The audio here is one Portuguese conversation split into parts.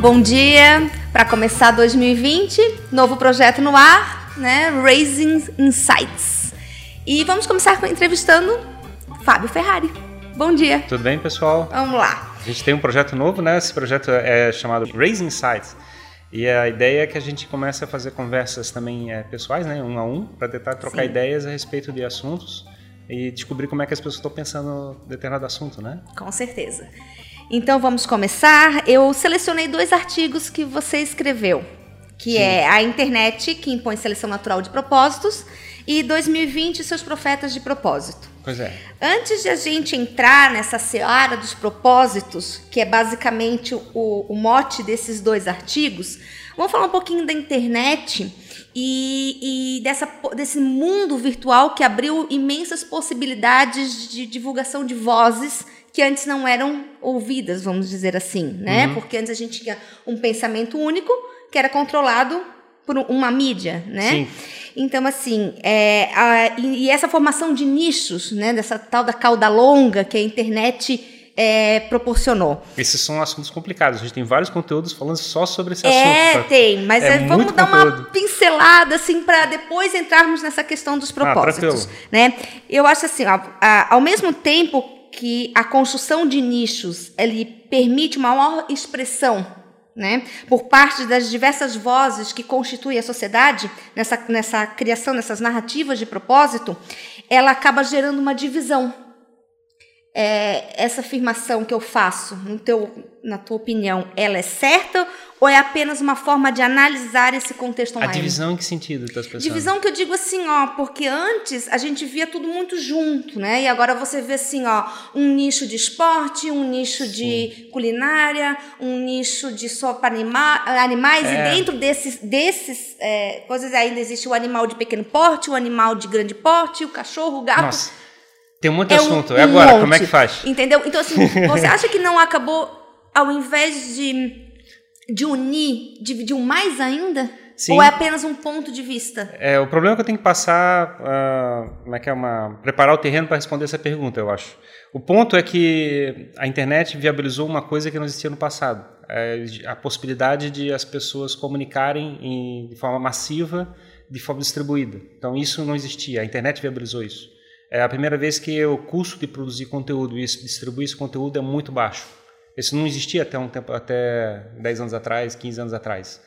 Bom dia, para começar 2020, novo projeto no ar, né? Raising Insights. E vamos começar entrevistando Fábio Ferrari. Bom dia. Tudo bem, pessoal? Vamos lá. A gente tem um projeto novo, né? Esse projeto é chamado Raising Insights. E a ideia é que a gente comece a fazer conversas também é, pessoais, né, um a um, para tentar trocar Sim. ideias a respeito de assuntos e descobrir como é que as pessoas estão pensando em determinado assunto, né? Com certeza. Então vamos começar. Eu selecionei dois artigos que você escreveu, que Sim. é a internet que impõe seleção natural de propósitos e 2020 seus profetas de propósito. Pois é. Antes de a gente entrar nessa seara dos propósitos, que é basicamente o, o mote desses dois artigos, vamos falar um pouquinho da internet e, e dessa, desse mundo virtual que abriu imensas possibilidades de divulgação de vozes que antes não eram ouvidas, vamos dizer assim, né? Uhum. Porque antes a gente tinha um pensamento único que era controlado por uma mídia, né? Sim. Então, assim, é, a, e, essa formação de nichos, né? Dessa tal da cauda longa que a internet é, proporcionou. Esses são assuntos complicados. A gente tem vários conteúdos falando só sobre esse é, assunto. É, tem, mas é, vamos dar conteúdo. uma pincelada assim para depois entrarmos nessa questão dos ah, propósitos, ah, né? Eu acho assim, ó, ao mesmo tempo que a construção de nichos ele permite uma maior expressão né, por parte das diversas vozes que constituem a sociedade, nessa, nessa criação dessas narrativas de propósito, ela acaba gerando uma divisão. É, essa afirmação que eu faço, no teu, na tua opinião, ela é certa ou é apenas uma forma de analisar esse contexto online? A divisão em que sentido estás pensando? Divisão que eu digo assim, ó, porque antes a gente via tudo muito junto, né? E agora você vê assim, ó, um nicho de esporte, um nicho Sim. de culinária, um nicho de só para anima animais, é. e dentro desses, desses é, coisas ainda existe o animal de pequeno porte, o animal de grande porte, o cachorro, o gato. Nossa. Tem de é assunto. Um, um agora, monte, como é que faz? Entendeu? Então, assim, você acha que não acabou, ao invés de de unir, dividir mais ainda? Sim. Ou é apenas um ponto de vista? É, o problema é que eu tenho que passar, uh, como é que é uma, preparar o terreno para responder essa pergunta, eu acho. O ponto é que a internet viabilizou uma coisa que não existia no passado, é a possibilidade de as pessoas comunicarem em, de forma massiva, de forma distribuída. Então isso não existia, a internet viabilizou isso. É a primeira vez que o custo de produzir conteúdo e distribuir esse conteúdo é muito baixo. Isso não existia até um tempo, até 10 anos atrás, 15 anos atrás.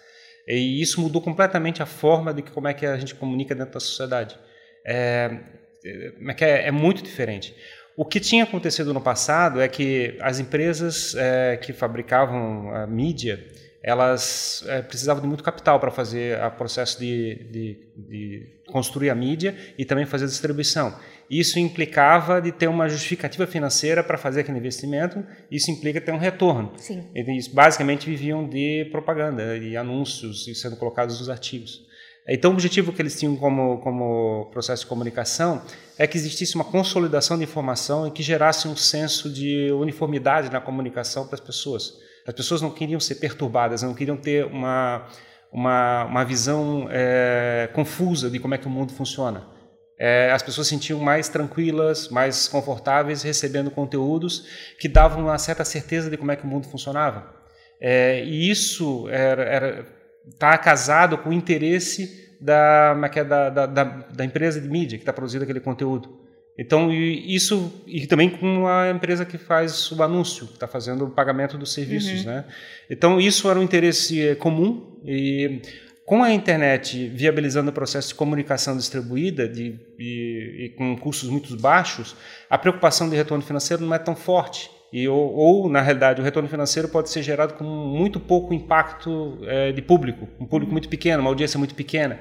E isso mudou completamente a forma de como é que a gente comunica dentro da sociedade. É, é, é, é muito diferente. O que tinha acontecido no passado é que as empresas é, que fabricavam a mídia, elas é, precisavam de muito capital para fazer o processo de, de, de, construir a mídia e também fazer a distribuição. Isso implicava de ter uma justificativa financeira para fazer aquele investimento, isso implica ter um retorno. Sim. Eles basicamente viviam de propaganda e anúncios sendo colocados nos artigos. Então, o objetivo que eles tinham como, como processo de comunicação é que existisse uma consolidação de informação e que gerasse um senso de uniformidade na comunicação para as pessoas. As pessoas não queriam ser perturbadas, não queriam ter uma, uma, uma visão é, confusa de como é que o mundo funciona é, as pessoas se sentiam mais tranquilas, mais confortáveis recebendo conteúdos que davam uma certa certeza de como é que o mundo funcionava. É, e isso era está casado com o interesse é é, da, da, da, da empresa de mídia que está produzindo aquele conteúdo. Então, isso, e também com a empresa que faz o anúncio, que está fazendo o pagamento dos serviços. Uhum. Né? Então, isso era um interesse é, comum e com a internet viabilizando o processo de comunicação distribuída de, e, e, com custos muito baixos, a preocupação de retorno financeiro não é tão forte. E, ou, ou, na realidade, o retorno financeiro pode ser gerado com muito pouco impacto é, de público, um público muito pequeno, uma audiência muito pequena.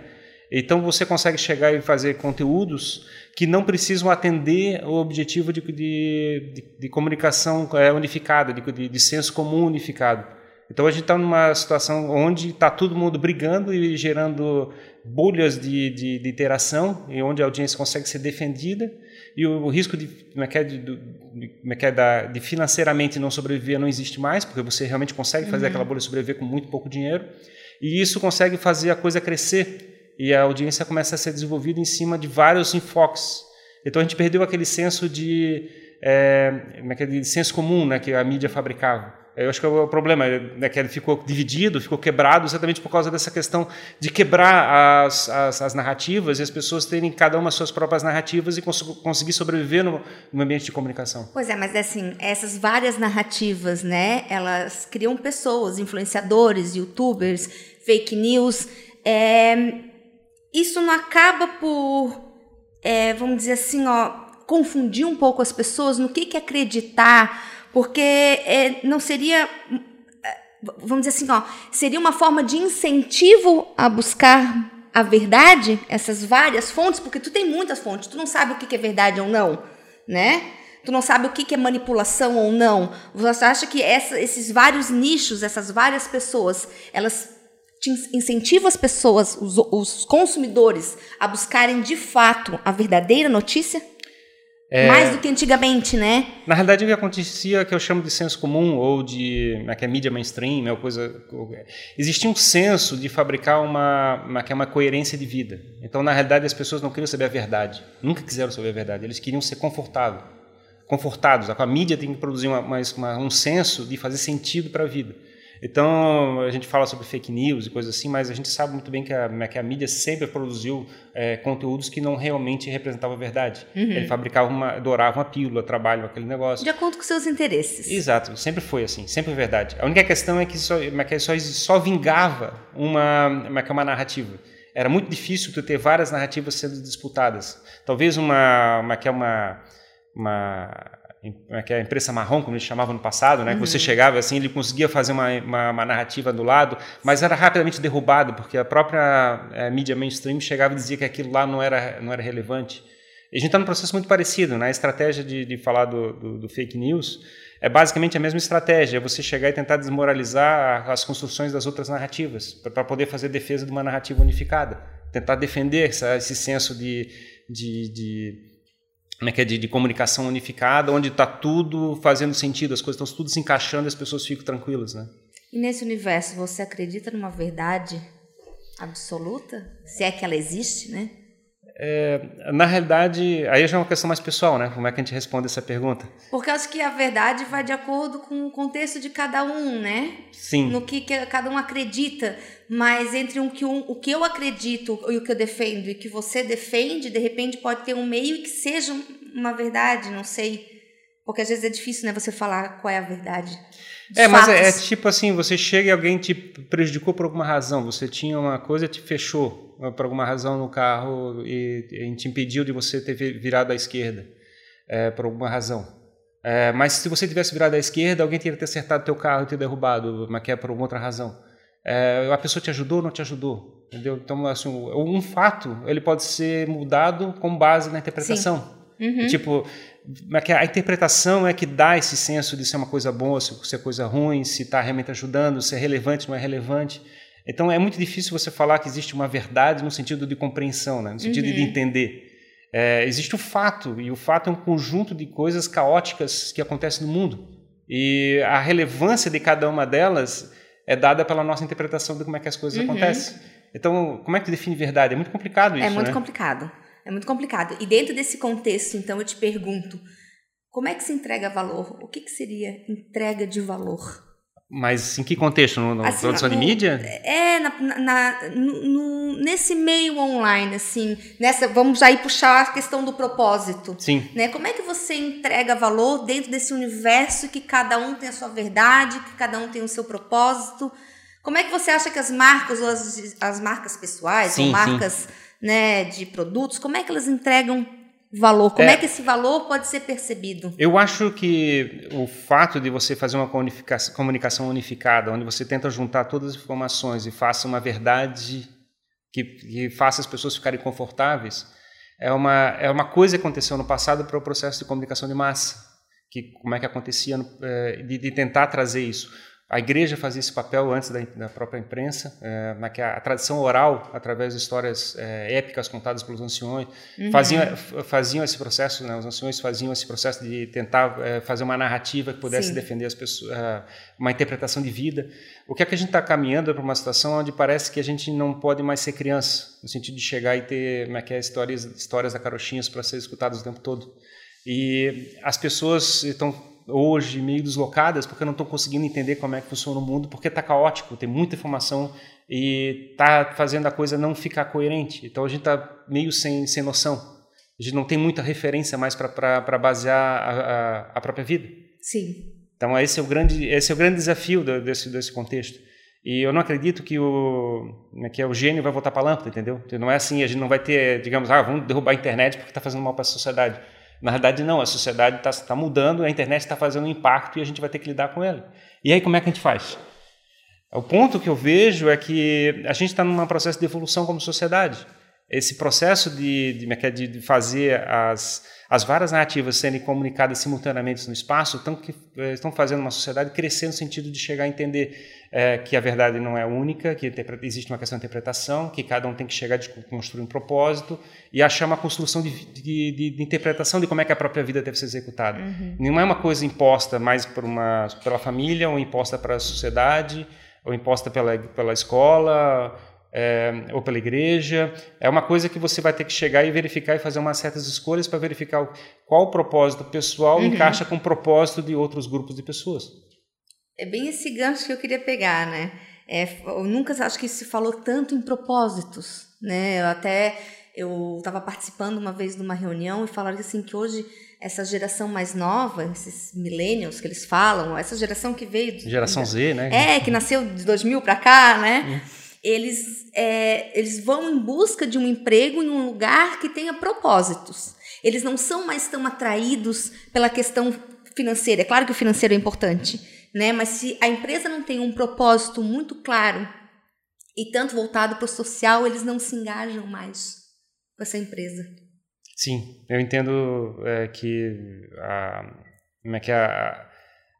Então você consegue chegar e fazer conteúdos que não precisam atender o objetivo de, de, de, de comunicação é, unificada, de, de senso comum unificado. Então a gente está numa situação onde está todo mundo brigando e gerando bolhas de, de, de, interação e onde a audiência consegue ser defendida e o, o risco de, de, de financeiramente não sobreviver não existe mais porque você realmente consegue fazer uhum. aquela bolha sobreviver com muito pouco dinheiro e isso consegue fazer a coisa crescer e a audiência começa a ser desenvolvida em cima de vários enfoques. Então a gente perdeu aquele senso de, é, como é é, senso comum né, que a mídia fabricava. Eu acho que é o problema é que ele ficou dividido, ficou quebrado exatamente por causa dessa questão de quebrar as, as, as narrativas e as pessoas terem cada uma suas próprias narrativas e cons conseguir sobreviver no, no, ambiente de comunicação. Pois é, mas assim, essas várias narrativas, né, elas criam pessoas, influenciadores, youtubers, fake news. É, isso não acaba por, é, vamos dizer assim, ó, confundir um pouco as pessoas no que, que acreditar porque é, não seria, é, vamos dizer assim, ó, seria uma forma de incentivo a buscar a verdade, essas várias fontes, porque tu tem muitas fontes, tu não sabe o que é verdade ou não, né? Tu não sabe o que é manipulação ou não. Você acha que essa, esses vários nichos, essas várias pessoas, elas incentivam as pessoas, os, os consumidores, a buscarem de fato a verdadeira notícia? É, Mais do que antigamente, né? Na realidade, o que acontecia, que eu chamo de senso comum, ou de né, que é mídia mainstream, é coisa, existia um senso de fabricar uma, uma, que é uma coerência de vida. Então, na realidade, as pessoas não queriam saber a verdade, nunca quiseram saber a verdade, eles queriam ser confortáveis. confortados. A mídia tem que produzir uma, uma, um senso de fazer sentido para a vida. Então, a gente fala sobre fake news e coisas assim, mas a gente sabe muito bem que a, que a mídia sempre produziu é, conteúdos que não realmente representavam a verdade. Uhum. Ele fabricava uma, adorava uma pílula, trabalho, aquele negócio. De acordo com seus interesses. Exato, sempre foi assim, sempre verdade. A única questão é que só, que só, só vingava uma, uma narrativa. Era muito difícil tu ter várias narrativas sendo disputadas. Talvez uma, uma que é uma, uma é que é a imprensa marrom, como eles chamavam no passado, né? Uhum. Que você uhum. chegava assim, ele conseguia fazer uma, uma, uma, narrativa do lado, mas era rapidamente derrubado, porque a própria é, mídia mainstream chegava e dizia que aquilo lá não era, não era relevante. E a gente está num processo muito parecido, né? A estratégia de, de falar do, do, do, fake news é basicamente a mesma estratégia, é você chegar e tentar desmoralizar as construções das outras narrativas, para poder fazer defesa de uma narrativa unificada, tentar defender essa, esse senso de, de, de né, que é de, de, comunicação unificada, onde está tudo fazendo sentido, as coisas estão tudo se encaixando e as pessoas ficam tranquilas, né? E nesse universo, você acredita numa verdade absoluta? Se é que ela existe, né? É, na realidade, aí já é uma questão mais pessoal, né? Como é que a gente responde essa pergunta? Porque acho que a verdade vai de acordo com o contexto de cada um, né? Sim. No que, que cada um acredita. Mas entre um que um, o que eu acredito e o que eu defendo e o que você defende, de repente pode ter um meio que seja uma verdade, não sei. Porque às vezes é difícil, né? Você falar qual é a verdade. É, mas é, é, tipo assim, você chega e alguém te prejudicou por alguma razão. Você tinha uma coisa te fechou por alguma razão no carro e, e te impediu de você ter virado à esquerda é, por alguma razão. É, mas se você tivesse virado à esquerda, alguém teria ter acertado teu carro e ter derrubado, mas que é por alguma outra razão. É, a pessoa te ajudou ou não te ajudou? Entendeu? Então, assim, um fato ele pode ser mudado com base na interpretação. Uhum. Tipo, é a interpretação é que dá esse senso de ser uma coisa boa, se é coisa ruim, se está realmente ajudando, se é relevante, não é relevante. Então é muito difícil você falar que existe uma verdade no sentido de compreensão, né? no sentido uhum. de entender. É, existe o fato, e o fato é um conjunto de coisas caóticas que acontecem no mundo. E a relevância de cada uma delas é dada pela nossa interpretação de como é que as coisas uhum. acontecem. Então, como é que tu define verdade? É muito complicado é isso, É muito né? complicado. É muito complicado. E dentro desse contexto, então, eu te pergunto, como é que se entrega valor? O que, que seria entrega de valor? Mas em que contexto? No, assim, produção no, de mídia? É, na, na no, nesse meio online, assim, nessa, vamos aí puxar a questão do propósito. Sim. Né? Como é que você entrega valor dentro desse universo que cada um tem a sua verdade, que cada um tem o seu propósito? Como é que você acha que as marcas, ou as, as marcas pessoais, sim, ou marcas sim. né, de produtos, como é que elas entregam valor? Como é, é, que esse valor pode ser percebido? Eu acho que o fato de você fazer uma comunicação unificada, onde você tenta juntar todas as informações e faça uma verdade que, que faça as pessoas ficarem confortáveis, é uma, é uma coisa que aconteceu no passado para o processo de comunicação de massa. Que, como é que acontecia no, é, de, de tentar trazer isso a igreja fazia esse papel antes da, da própria imprensa, é, a, a, tradição oral, através de histórias é, épicas contadas pelos anciões, uhum. faziam, faziam esse processo, né, os anciões faziam esse processo de tentar é, fazer uma narrativa que pudesse Sim. defender as pessoas, é, uma interpretação de vida. O que é que a gente está caminhando para uma situação onde parece que a gente não pode mais ser criança, no sentido de chegar e ter como é que é, histórias, histórias da carochinhas para ser escutadas o tempo todo. E as pessoas estão hoje meio deslocadas porque não estão conseguindo entender como é que funciona o mundo, porque está caótico, tem muita informação e está fazendo a coisa não ficar coerente. Então a gente está meio sem, sem noção. A gente não tem muita referência mais para basear a, a, a, própria vida. Sim. Então esse é o grande, esse é o grande desafio desse, desse contexto. E eu não acredito que o, né, que o gênio vai voltar para a lâmpada, entendeu? Não é assim, a gente não vai ter, digamos, ah, vamos derrubar a internet porque está fazendo mal para a sociedade. Na verdade, não, a sociedade está tá mudando, a internet está fazendo um impacto e a gente vai ter que lidar com ela. E aí, como é que a gente faz? O ponto que eu vejo é que a gente está num processo de evolução como sociedade. Esse processo de, de, é é, de fazer as, as várias narrativas serem comunicadas simultaneamente no espaço estão, que, eh, estão fazendo uma sociedade crescer no sentido de chegar a entender é, que a verdade não é única, que existe uma questão de interpretação, que cada um tem que chegar a construir um propósito e achar uma construção de, de, de, de interpretação de como é que a própria vida deve ser executada. Uhum. Não é uma coisa imposta mais por uma, pela família, ou imposta para a sociedade, ou imposta pela, pela escola, é, ou pela igreja. É uma coisa que você vai ter que chegar e verificar e fazer umas certas escolhas para verificar qual o propósito pessoal uhum. encaixa com o propósito de outros grupos de pessoas. É bem esse gancho que eu queria pegar, né? É, eu nunca acho que se falou tanto em propósitos, né? Eu até eu estava participando uma vez de uma reunião e falaram assim que hoje essa geração mais nova, esses millennials que eles falam, essa geração que veio geração Z, né? É que nasceu de 2000 para cá, né? Eles é, eles vão em busca de um emprego em um lugar que tenha propósitos. Eles não são mais tão atraídos pela questão financeira. É claro que o financeiro é importante, né? Mas se a empresa não tem um propósito muito claro e tanto voltado para o social, eles não se engajam mais com essa empresa. Sim, eu entendo é, que a, como é que a,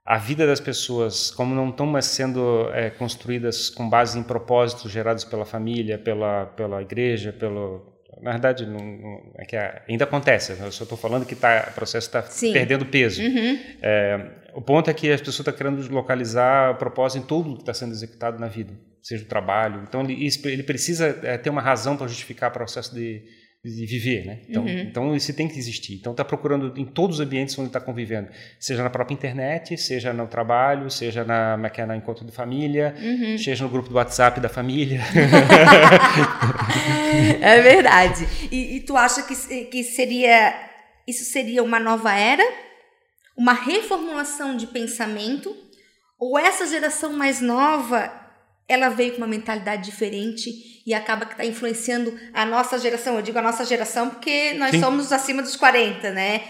a vida das pessoas, como não estão mais sendo é, construídas com base em propósitos gerados pela família, pela, pela igreja, pelo, na verdade, não, não, é que ainda acontece. Eu só estou falando que tá, o processo está perdendo peso. Uhum. É, o ponto é que as pessoas estão querendo localizar propósito em tudo que está sendo executado na vida, seja o trabalho. Então, ele, ele precisa é, ter uma razão para justificar o processo de, de viver, né? Então, uhum. então isso tem que existir. Então está procurando em todos os ambientes onde está convivendo, seja na própria internet, seja no trabalho, seja na, é, é na encontro de família, uhum. seja no grupo do WhatsApp da família. é verdade. E, e tu acha que, que seria isso seria uma nova era, uma reformulação de pensamento, ou essa geração mais nova ela veio com uma mentalidade diferente e acaba que está influenciando a nossa geração. Eu digo a nossa geração porque nós Sim. somos acima dos 40, né?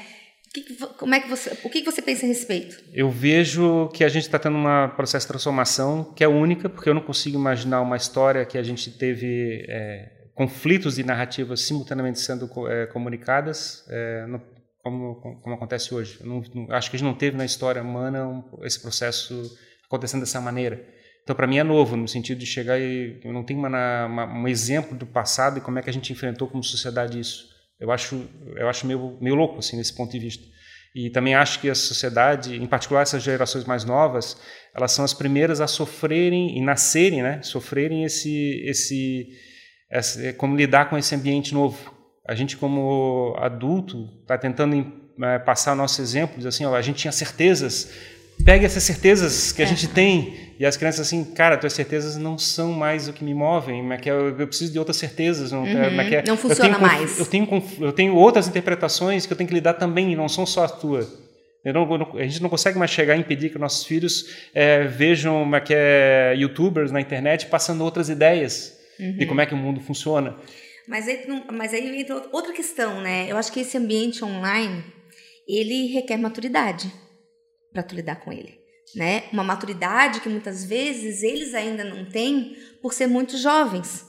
Que, como é que você, o que você pensa a respeito? Eu vejo que a gente está tendo um processo de transformação que é única, porque eu não consigo imaginar uma história que a gente teve é, conflitos de narrativas simultaneamente sendo é, comunicadas, é, no, como, como, acontece hoje. Não, acho que a gente não teve na história humana um, esse processo acontecendo dessa maneira. Então, para mim é novo, no sentido de chegar e eu não tenho uma, uma, um exemplo do passado e como é que a gente enfrentou como sociedade isso. Eu acho, eu acho meio, meio louco, assim, nesse ponto de vista. E também acho que a sociedade, em particular essas gerações mais novas, elas são as primeiras a sofrerem e nascerem, né? Sofrerem esse, esse, esse como lidar com esse ambiente novo. A gente, como adulto, está tentando é, passar nosso exemplo, diz assim, ó, a gente tinha certezas pegue essas certezas que a é. gente tem e as crianças assim, cara, tuas certezas não são mais o que me movem, mas que eu, eu preciso de outras certezas, não, uhum, mas que é, não funciona eu tenho, mais. Eu tenho, eu tenho outras interpretações que eu tenho que lidar também, não são só a tua. Não, a gente não consegue mais chegar e impedir que nossos filhos é, vejam como é que é, youtubers na internet passando outras ideias uhum. de como é que o mundo funciona. Mas aí, mas aí entra outra questão, né? Eu acho que esse ambiente online, ele requer maturidade para tu lidar com ele, né? Uma maturidade que muitas vezes eles ainda não têm por ser muito jovens.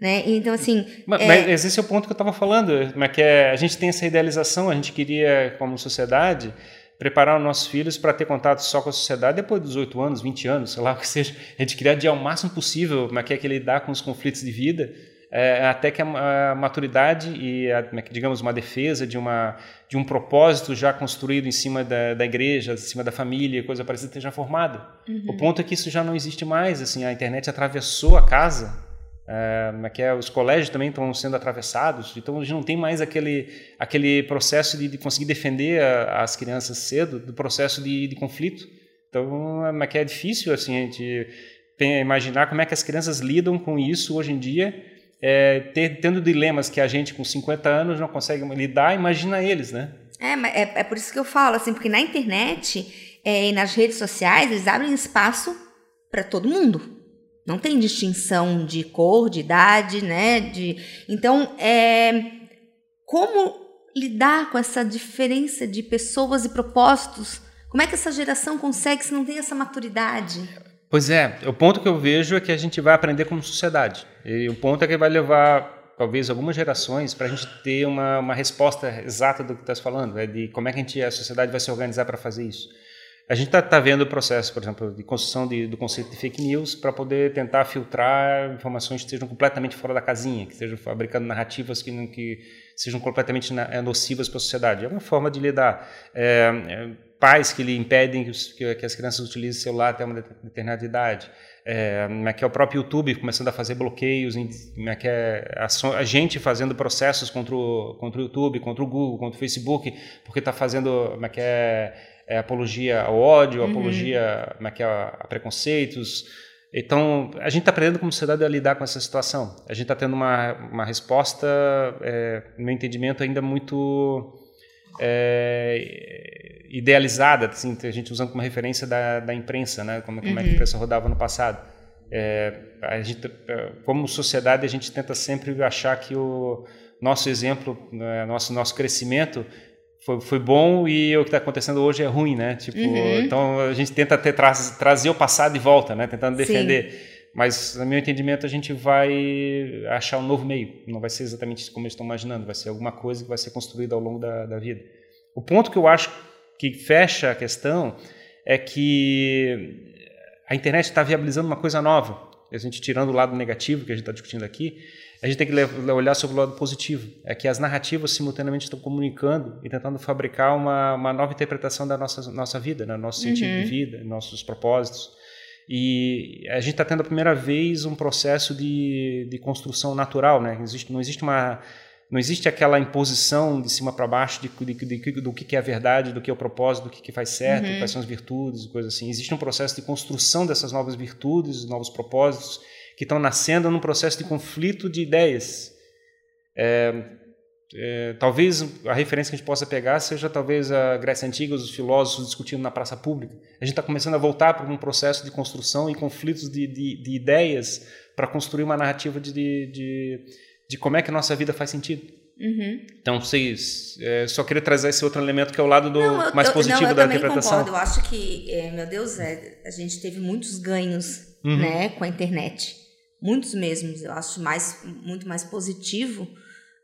Né? Então, assim. Mas, é... mas esse é o ponto que eu estava falando. Mas que é, a gente tem essa idealização, a gente queria, como sociedade, preparar os nossos filhos para ter contato só com a sociedade depois dos 18 anos, 20 anos, sei lá o que seja. A gente queria adiar o máximo possível, mas que é que ele lidar com os conflitos de vida é, até que a, a maturidade e, a, digamos, uma defesa de, uma, de um propósito já construído em cima da, da igreja, em cima da família, coisa parecida, esteja formada. Uhum. O ponto é que isso já não existe mais. Assim, a internet atravessou a casa é, que é, os colégios também estão sendo atravessados, então a gente não tem mais aquele, aquele processo de, de conseguir defender a, as crianças cedo do processo de, de conflito. Então, é, que é difícil assim, a gente tem, imaginar como é que as crianças lidam com isso hoje em dia, é, ter, tendo dilemas que a gente com 50 anos não consegue lidar, imagina eles, né? É, é, é por isso que eu falo, assim, porque na internet é, e nas redes sociais eles abrem espaço para todo mundo. Não tem distinção de cor, de idade, né? De... Então, é... como lidar com essa diferença de pessoas e propósitos? Como é que essa geração consegue se não tem essa maturidade? Pois é, o ponto que eu vejo é que a gente vai aprender como sociedade. E o ponto é que vai levar, talvez, algumas gerações para a gente ter uma, uma resposta exata do que está falando, é de como é que a, gente, a sociedade vai se organizar para fazer isso. A gente está tá vendo o processo, por exemplo, de construção de, do conceito de fake news para poder tentar filtrar informações que estejam completamente fora da casinha, que estejam fabricando narrativas que, que sejam completamente é, nocivas para a sociedade. É uma forma de lidar. É, é, pais que lhe impedem que, os, que, que, as crianças utilizem o celular até uma determinada idade. É, é, que é o próprio YouTube começando a fazer bloqueios, é que é a, a, gente fazendo processos contra o, contra o YouTube, contra o Google, contra o Facebook, porque está fazendo é que é é, apologia ao ódio, uhum. apologia é que é, a preconceitos. Então, a gente está aprendendo como sociedade a lidar com essa situação. A gente está tendo uma, uma resposta, é, no meu entendimento, ainda muito é, idealizada, assim, a gente usando como referência da, da imprensa, né? como, como é que a uhum. imprensa rodava no passado. É, a gente, é, como sociedade, a gente tenta sempre achar que o nosso exemplo, né, nosso, nosso crescimento foi, foi bom e o que está acontecendo hoje é ruim, né? Tipo, uhum. então a gente tenta ter, tra trazer o passado de volta, né? Tentando defender. Sim. Mas, no meu entendimento, a gente vai achar um novo meio. Não vai ser exatamente como eles estão imaginando. Vai ser alguma coisa que vai ser construída ao longo da, da vida. O ponto que eu acho que fecha a questão é que a internet está viabilizando uma coisa nova. A gente tirando o lado negativo que a gente está discutindo aqui, a gente tem que olhar sobre o lado positivo. É que as narrativas simultaneamente estão comunicando e tentando fabricar uma, uma nova interpretação da nossa, nossa vida, né? nosso sentido uhum. de vida, nossos propósitos. E a gente está tendo a primeira vez um processo de, de construção natural, né? Existe, não existe uma não existe aquela imposição de cima para baixo de, de, de, do que é a verdade, do que é o propósito, do que faz certo, uhum. quais são as virtudes, coisas assim. Existe um processo de construção dessas novas virtudes, novos propósitos, que estão nascendo num processo de conflito de ideias. É, é, talvez a referência que a gente possa pegar seja talvez a Grécia Antiga, os filósofos discutindo na praça pública. A gente está começando a voltar para um processo de construção e conflitos de, de, de ideias para construir uma narrativa de, de, de, como é que a nossa vida faz sentido. Uhum. Então, vocês, é, só queria trazer esse outro elemento que é o lado do não, eu, mais positivo eu, não, eu da interpretação. Concordo. Eu acho que, é, meu Deus, é, a gente teve muitos ganhos uhum. né, com a internet muitos mesmos. Eu acho mais, muito mais positivo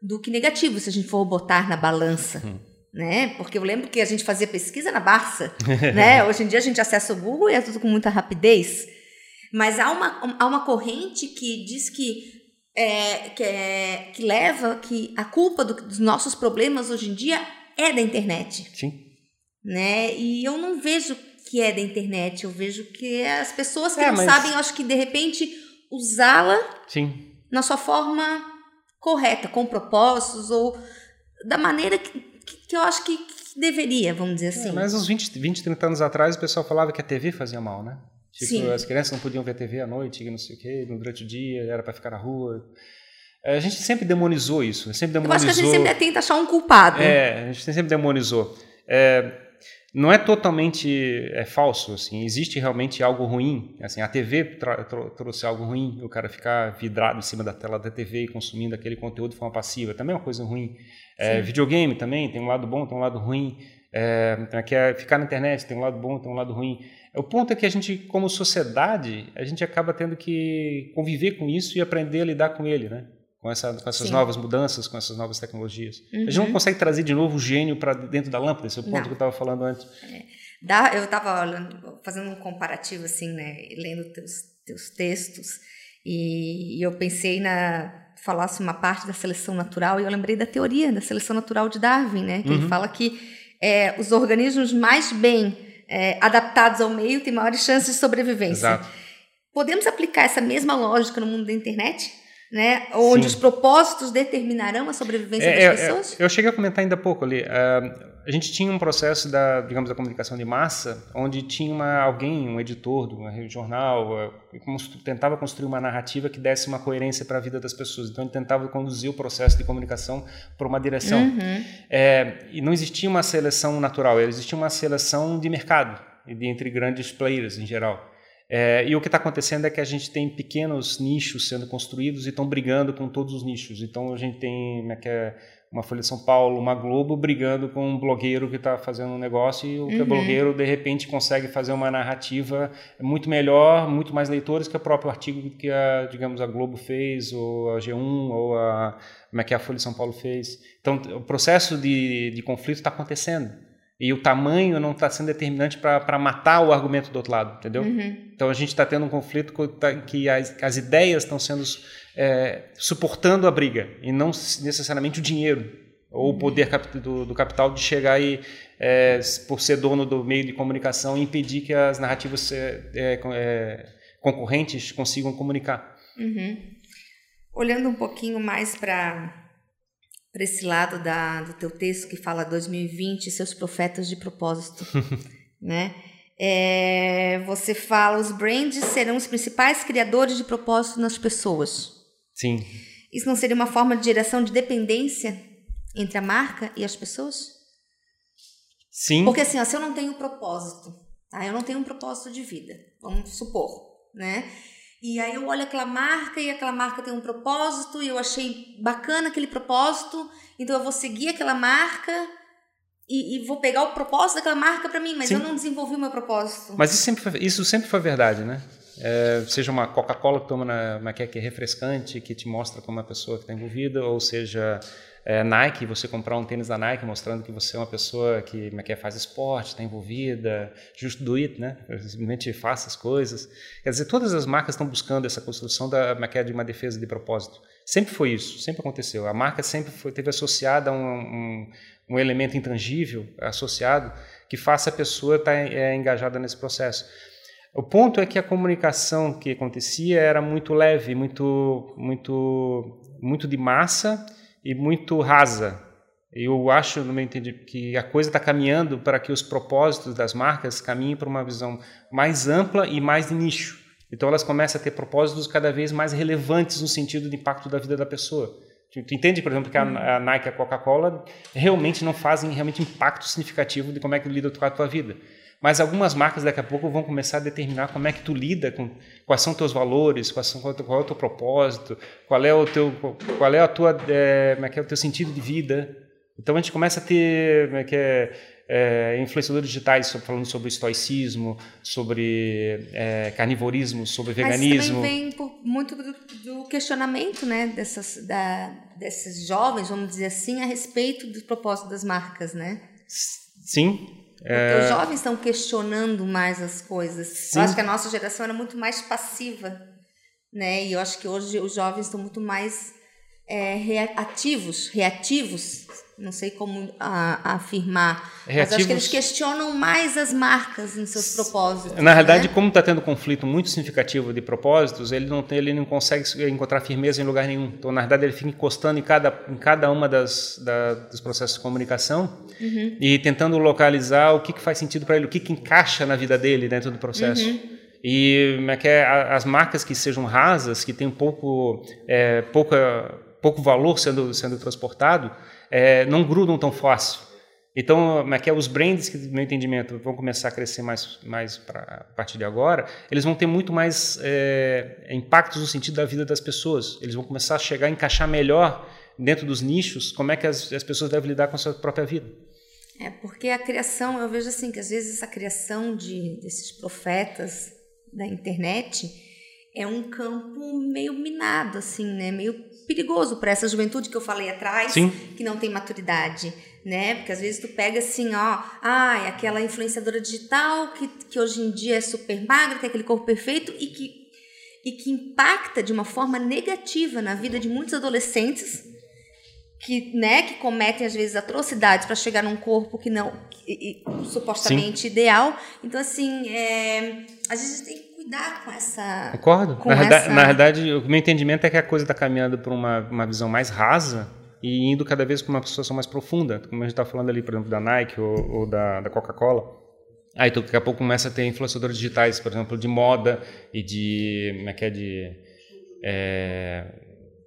do que negativo, se a gente for botar na balança. Uhum. Né? Porque eu lembro que a gente fazia pesquisa na Barça, né? Hoje em dia a gente acessa o Google e é tudo com muita rapidez. Mas há uma, há uma corrente que diz que, é, que, é, que leva que a culpa do, dos nossos problemas hoje em dia é da internet. Sim. Né? E eu não vejo que é da internet, eu vejo que é as pessoas que é, não mas... sabem, eu acho que de repente usá-la na sua forma correta, com propósitos ou da maneira que, que eu acho que, que deveria, vamos dizer é, assim. É, mas uns 20, 20, 30 anos atrás o pessoal falava que a TV fazia mal, né? Tipo, Sim. as crianças não podiam ver TV à noite, não sei o quê, durante o dia, era para ficar na rua. É, a gente sempre demonizou isso, sempre demonizou. Eu acho que a gente sempre tenta achar um culpado. É, a gente sempre demonizou. É, não é totalmente é falso assim. Existe realmente algo ruim assim a TV trouxe algo ruim o cara ficar vidrado em cima da tela da TV e consumindo aquele conteúdo de forma passiva. Também é uma coisa ruim. É, videogame também tem um lado bom tem um lado ruim. É, que é? Ficar na internet tem um lado bom tem um lado ruim. O ponto é que a gente como sociedade a gente acaba tendo que conviver com isso e aprender a lidar com ele né com, essa, com essas Sim. novas mudanças, com essas novas tecnologias. Uhum. A gente não uhum. consegue trazer de novo o gênio para dentro da lâmpada, esse é o ponto não. que eu estava falando antes. É. Dá, eu estava fazendo um comparativo, assim, né, lendo teus, teus textos, e, e eu pensei na falasse uma parte da seleção natural e eu lembrei da teoria da seleção natural de Darwin, né? Que uhum. ele fala que é, os organismos mais bem é, adaptados ao meio têm maiores chances de sobrevivência. Exato. Podemos aplicar essa mesma lógica no mundo da internet? Né? Onde Sim. os propósitos determinarão a sobrevivência é, das é, pessoas? É, eu cheguei a comentar ainda há pouco ali. Uh, a gente tinha um processo da, digamos, da comunicação de massa, onde tinha uma, alguém, um editor de um jornal, uh, tentava construir uma narrativa que desse uma coerência para a vida das pessoas. Então ele tentava conduzir o processo de comunicação por uma direção. Uhum. É, e não existia uma seleção natural, existia uma seleção de mercado entre grandes players em geral. É, e o que está acontecendo é que a gente tem pequenos nichos sendo construídos e estão brigando com todos os nichos. Então a gente tem é é, uma Folha de São Paulo, uma Globo brigando com um blogueiro que está fazendo um negócio e o uhum. blogueiro de repente consegue fazer uma narrativa muito melhor, muito mais leitores que o próprio artigo que a, digamos, a Globo fez ou a G1 ou a, como é que a Folha de São Paulo fez. Então o processo de, de conflito está acontecendo. E o tamanho não está sendo determinante para matar o argumento do outro lado, entendeu? Uhum. Então a gente está tendo um conflito que as, as ideias estão sendo é, suportando a briga e não necessariamente o dinheiro ou o uhum. poder do, do capital de chegar e, é, por ser dono do meio de comunicação, impedir que as narrativas é, é, é concorrentes consigam comunicar. Uhum. Olhando um pouquinho mais para para esse lado da, do teu texto que fala 2020 seus profetas de propósito, né? É, você fala os brands serão os principais criadores de propósito nas pessoas. Sim. Isso não seria uma forma de geração de dependência entre a marca e as pessoas? Sim. Porque assim, ó, se eu não tenho propósito, tá? Eu não tenho um propósito de vida, vamos supor, né? E aí eu olho aquela marca e aquela marca tem um propósito e eu achei bacana aquele propósito, então eu vou seguir aquela marca e, e vou pegar o propósito daquela marca para mim, mas Sim. eu não desenvolvi o meu propósito. Mas isso sempre foi, isso sempre foi verdade, né? É, seja uma Coca-Cola que toma na, na que é refrescante, que te mostra como uma pessoa que está envolvida, ou seja é, Nike, você comprar um tênis da Nike mostrando que você é uma pessoa que, é que é, faz esporte, está envolvida, just do it, né? Simplesmente faça as coisas. Quer dizer, todas as marcas estão buscando essa construção da, é de uma defesa de propósito. Sempre foi isso, sempre aconteceu. A marca sempre foi, teve associada a um, um, um elemento intangível associado que faça a pessoa estar tá, é, engajada nesse processo. O ponto é que a comunicação que acontecia era muito leve, muito, muito, muito de massa e muito rasa. Eu acho, no meu entendimento, que a coisa está caminhando para que os propósitos das marcas caminhem para uma visão mais ampla e mais de nicho. Então elas começam a ter propósitos cada vez mais relevantes no sentido de impacto da vida da pessoa. Tu entende, por exemplo, que a, Nike e a Coca-Cola realmente não fazem realmente impacto significativo de como é que lida com a tua vida. Mas algumas marcas daqui a pouco vão começar a determinar como é que tu lida com quais são teus valores, quais são, qual é o teu propósito, qual é o teu qual é a tua é, como é que é o teu sentido de vida. Então a gente começa a ter como é que é, é, influenciadores digitais falando sobre estoicismo, sobre é, carnivorismo, sobre veganismo. Mas também vem por muito do, do, questionamento, né, dessas, da, desses jovens, vamos dizer assim, a respeito do propósito das marcas, né? Sim, é... Os jovens estão questionando mais as coisas. Sim. Eu acho que a nossa geração era muito mais passiva, né? E eu acho que hoje os jovens estão muito mais é, reativos, reativos, não sei como a, a afirmar, Reativos... mas acho que eles questionam mais as marcas em seus propósitos. Na realidade, né? como está tendo um conflito muito significativo de propósitos, ele não tem, ele não consegue encontrar firmeza em lugar nenhum. Então, na realidade, ele fica encostando em cada, em cada uma das da, dos processos de comunicação uhum. e tentando localizar o que, que faz sentido para ele, o que, que encaixa na vida dele dentro do processo. Uhum. E é é, as marcas que sejam rasas, que têm pouco, é, pouca pouco valor sendo, sendo transportado, é, não grudam tão fácil. Então, é é, os brands, que, no meu entendimento, vão começar a crescer mais, mais pra, a partir de agora, eles vão ter muito mais é, impactos no sentido da vida das pessoas. Eles vão começar a chegar a encaixar melhor dentro dos nichos como é que as, as pessoas devem lidar com a sua própria vida. É, porque a criação, eu vejo assim, que às vezes essa criação de, desses profetas da internet é um campo meio minado, assim, né? Meio perigoso para essa juventude que eu falei atrás, Sim. que não tem maturidade, né? Porque às vezes tu pega assim, ó, ah, é aquela influenciadora digital que, que hoje em dia é super magra, tem aquele corpo perfeito e que e que impacta de uma forma negativa na vida de muitos adolescentes que, né, que cometem às vezes atrocidades para chegar num corpo que não que, supostamente Sim. ideal. Então assim, é, a gente tem lidar com essa. Concordo. Com na, essa... verdade, na verdade, o meu entendimento é que a coisa está caminhando para uma, uma visão mais rasa e indo cada vez para uma situação mais profunda, como a gente está falando ali, por exemplo, da Nike ou, ou da, da Coca-Cola. Aí daqui a pouco começa a ter influenciadores digitais, por exemplo, de moda e de, como é que é, de, é,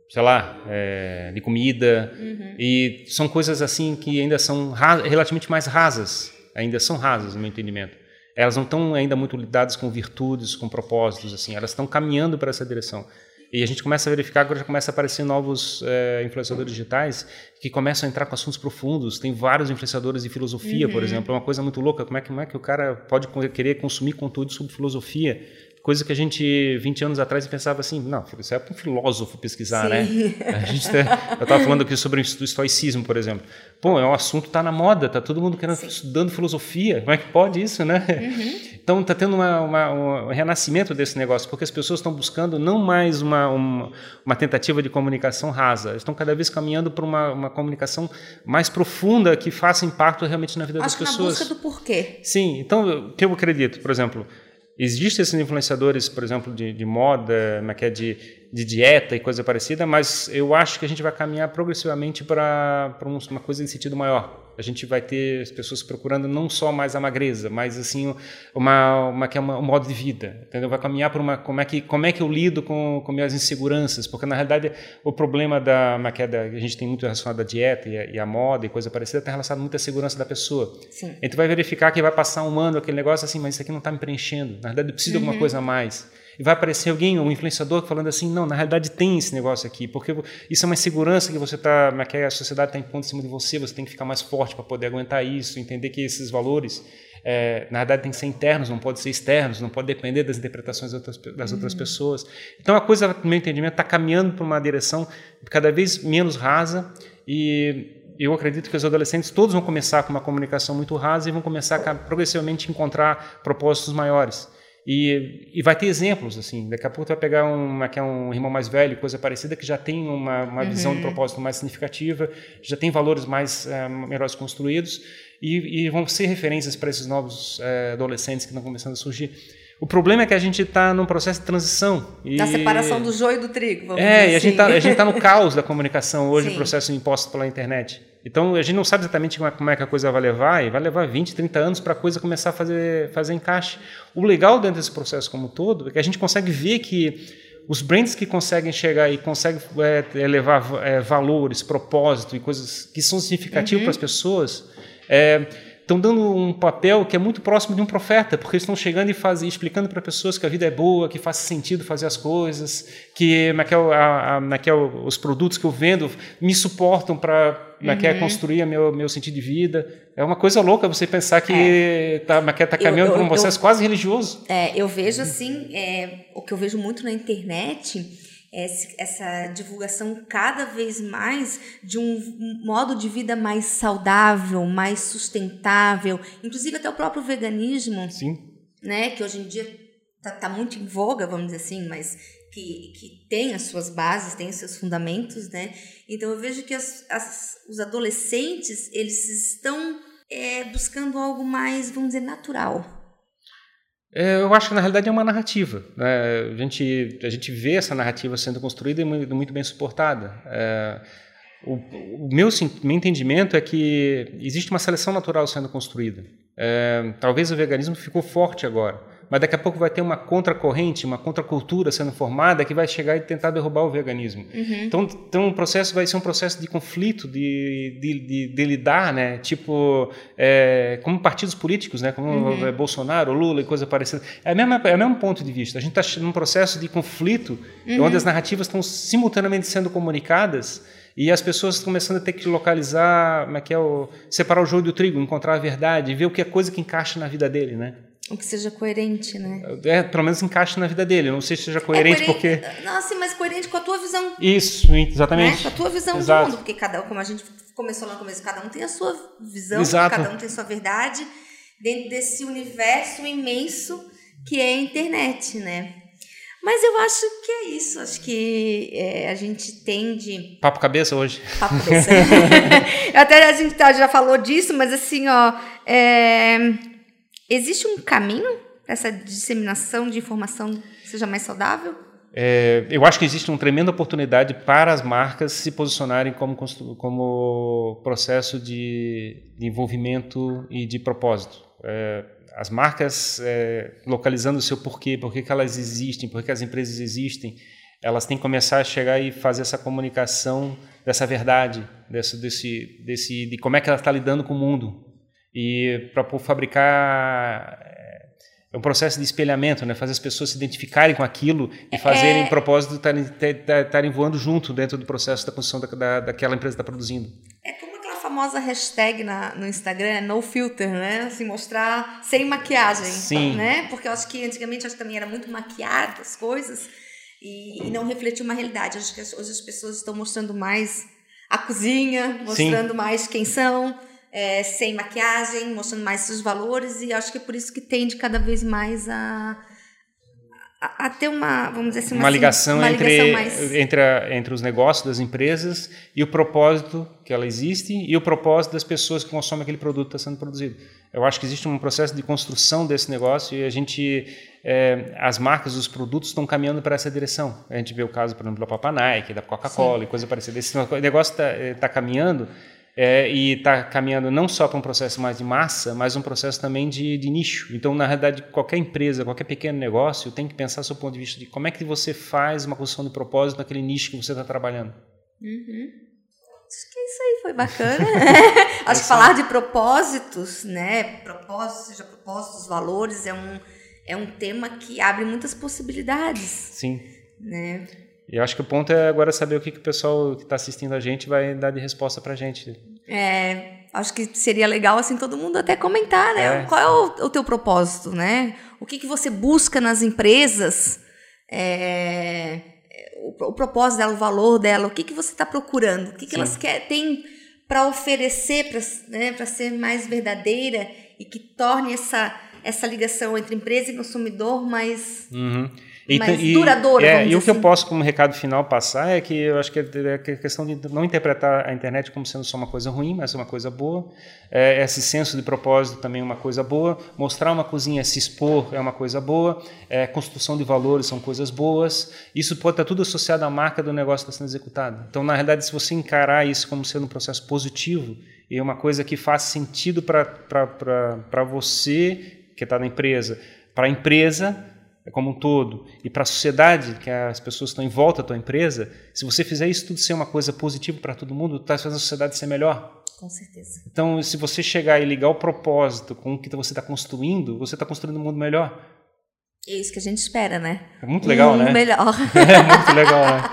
sei lá, é, de comida. Uhum. E são coisas assim que ainda são relativamente mais rasas, ainda são rasas no meu entendimento. Elas não estão ainda muito lidadas com virtudes, com propósitos, assim. Elas estão caminhando para essa direção. E a gente começa a verificar que já começa a aparecer novos é, influenciadores digitais que começam a entrar com assuntos profundos. Tem vários influenciadores de filosofia, uhum. por exemplo. É uma coisa muito louca. Como é, que, como é que o cara pode querer consumir conteúdo sobre filosofia? Coisa que a gente, 20 anos atrás, pensava assim, não, isso é para um filósofo pesquisar, né? Sim. né? A gente, eu estava falando aqui sobre o estoicismo, por exemplo. Pô, é um assunto está na moda, tá todo mundo querendo, estudando filosofia. Como é que pode isso, né? Uhum. Então está tendo uma, uma, um renascimento desse negócio, porque as pessoas estão buscando não mais uma, uma, uma, tentativa de comunicação rasa, estão cada vez caminhando para uma, uma comunicação mais profunda que faça impacto realmente na vida Acho das pessoas. Acho que na busca do porquê. Sim, então o que eu acredito, por exemplo, Existem esses influenciadores, por exemplo, de, de moda, é é, de, de dieta e coisa parecida, mas eu acho que a gente vai caminhar progressivamente para uma coisa em sentido maior. A gente vai ter as pessoas procurando não só mais a magreza, mas assim uma, uma que é uma, um modo de vida. Entendeu? Vai caminhar para uma como é que como é que eu lido com, com minhas inseguranças, porque na realidade o problema da uma que, é da, a gente tem muito relacionado à dieta e a, e a moda e coisa parecida está relacionado muito à segurança da pessoa. Sim. A gente vai verificar que vai passar um ano aquele negócio assim, mas isso aqui não está me preenchendo. Na verdade eu preciso uhum. de alguma uhum. coisa a mais e vai aparecer alguém, um influenciador, falando assim, não, na realidade tem esse negócio aqui, porque isso é uma insegurança que você está, que a sociedade está impondo em cima de você, você tem que ficar mais forte para poder aguentar isso, entender que esses valores, é, na verdade, tem que ser internos, não pode ser externos, não pode depender das interpretações das outras, das outras uhum. pessoas. Então a coisa, no meu entendimento, está caminhando para uma direção cada vez menos rasa e eu acredito que os adolescentes todos vão começar com uma comunicação muito rasa e vão começar a progressivamente encontrar propósitos maiores. E, e, vai ter exemplos, assim. Daqui a pouco tu vai pegar um, aqui é um irmão mais velho, coisa parecida, que já tem uma, uma uhum. visão de propósito mais significativa, já tem valores mais uh, melhores construídos e, e, vão ser referências para esses novos uh, adolescentes que estão começando a surgir. O problema é que a gente está num processo de transição. E... Da separação do joio e do trigo, vamos é, dizer e a gente está assim. tá no caos da comunicação hoje, o processo imposto pela internet. Então a gente não sabe exatamente como é, que a coisa vai levar, e vai levar 20, 30 anos para a coisa começar a fazer, fazer encaixe. O legal dentro desse processo como um todo é que a gente consegue ver que os brands que conseguem chegar e conseguem é, levar é, valores, propósito e coisas que são significativos uhum. para as pessoas, é, estão dando um papel que é muito próximo de um profeta, porque eles estão chegando e faz, explicando para pessoas que a vida é boa, que faz sentido fazer as coisas, que naquel, a, a, naquel, os produtos que eu vendo me suportam para uhum. construir meu, meu sentido de vida. É uma coisa louca você pensar que está é. tá caminhando para um processo eu, quase religioso. É, eu vejo assim, é, o que eu vejo muito na internet essa divulgação cada vez mais de um modo de vida mais saudável, mais sustentável, inclusive até o próprio veganismo, Sim. né, que hoje em dia está tá muito em voga, vamos dizer assim, mas que, que tem as suas bases, tem os seus fundamentos, né? Então eu vejo que as, as, os adolescentes eles estão é, buscando algo mais, vamos dizer, natural, eu acho que na realidade é uma narrativa. Né? A, gente, a gente vê essa narrativa sendo construída e muito, muito bem suportada. É, o, o meu, meu, entendimento é que existe uma seleção natural sendo construída. É, talvez o veganismo ficou forte agora mas daqui a pouco vai ter uma contracorrente, uma contracultura sendo formada que vai chegar e tentar derrubar o veganismo. Uhum. Então, então o processo vai ser um processo de conflito, de, de, de, de lidar, né? Tipo, é, como partidos políticos, né? Como uhum. É Bolsonaro, Lula e coisa parecida. É, a mesma, é o mesmo ponto de vista. A gente está num processo de conflito uhum. onde as narrativas estão simultaneamente sendo comunicadas e as pessoas começando a ter que localizar, como é que é o, separar o joio do trigo, encontrar a verdade, ver o que é coisa que encaixa na vida dele, né? O que seja coerente, né? É, pelo menos encaixe na vida dele. não sei se seja coerente, é coerente porque. Não, sim, mas coerente com a tua visão. Isso, exatamente. Né? Com a tua visão Exato. do mundo. Porque cada um, como a gente começou lá no começo, cada um tem a sua visão, Exato. cada um tem a sua verdade dentro desse universo imenso que é a internet, né? Mas eu acho que é isso. Acho que é, a gente tende. Papo cabeça hoje. Papo cabeça. Até a gente tá, já falou disso, mas assim, ó. É Existe um caminho essa disseminação de informação seja mais saudável? É, eu acho que existe uma tremenda oportunidade para as marcas se posicionarem como, como processo de, de envolvimento e de propósito. É, as marcas é, localizando o seu porquê, por que elas existem, por que as empresas existem, elas têm que começar a chegar e fazer essa comunicação dessa verdade, desse, desse, desse, de como é que ela está lidando com o mundo. E para fabricar é um processo de espelhamento, né? Fazer as pessoas se identificarem com aquilo e fazerem é... propósito estarem voando junto dentro do processo da construção da, da, daquela empresa que está produzindo. É como aquela famosa hashtag na, no Instagram, no filter, né? Assim, mostrar sem maquiagem, Sim. né? Porque eu acho que antigamente acho que também era muito maquiado as coisas e, e não refletia uma realidade. Acho que hoje as pessoas estão mostrando mais a cozinha, mostrando Sim. mais quem são é, sem maquiagem, mostrando mais seus valores, e acho que é por isso que tende cada vez mais a, a, a ter uma, vamos dizer assim, uma, uma ligação, uma entre, ligação mais... entre, a, entre os negócios das empresas e o propósito que ela existe e o propósito das pessoas que consomem aquele produto que está sendo produzido. Eu acho que existe um processo de construção desse negócio e a gente, é, as marcas, os produtos estão caminhando para essa direção. A gente vê o caso, por exemplo, da Papa Nike, da Coca-Cola e coisa parecida. Esse negócio está tá caminhando é, e está caminhando não só para um processo mais de massa, mas um processo também de, de, nicho. Então, na realidade, qualquer empresa, qualquer pequeno negócio tem que pensar do ponto de vista de como é que você faz uma construção de propósito naquele nicho que você está trabalhando. Uhum. Acho que isso aí foi bacana. Acho que falar de propósitos, né? Propósitos, seja propósitos, valores, é um, é um tema que abre muitas possibilidades. Sim. Né? E eu acho que o ponto é agora saber o que, que o pessoal que está assistindo a gente vai dar de resposta para a gente. É, acho que seria legal assim todo mundo até comentar, né? É. Qual é o, o, teu propósito, né? O que, que você busca nas empresas? É, o, o, propósito dela, o valor dela, o que, que você está procurando? O que, que elas querem, têm para oferecer para né, ser mais verdadeira e que torne essa, essa ligação entre empresa e consumidor mais... Uhum e, mais e, duradoura. É, e o assim. que eu assim. posso, como recado final, passar é que eu acho que é a questão de não interpretar a internet como sendo só uma coisa ruim, mas uma coisa boa. É, esse senso de propósito também é uma coisa boa. Mostrar uma cozinha, se expor é uma coisa boa. É, construção de valores são coisas boas. Isso pode estar tudo associado à marca do negócio que está sendo executado. Então, na realidade, se você encarar isso como sendo um processo positivo e uma coisa que faz sentido para você que está na empresa, para a empresa é como um todo, e para a sociedade, que as pessoas estão em volta da tua empresa, se você fizer isso tudo ser uma coisa positiva para todo mundo, está fazendo a sociedade ser melhor. Com certeza. Então, se você chegar e ligar o propósito com o que você está construindo, você está construindo um mundo melhor. É isso que a gente espera, né? É muito legal, um mundo né? melhor. é muito legal, né?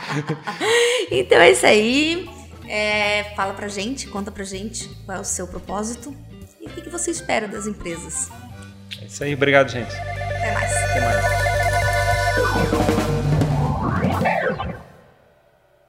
então é isso aí. É, fala pra gente, conta pra gente qual é o seu propósito e o que você espera das empresas. É isso aí, obrigado, gente. Até mais. Até mais.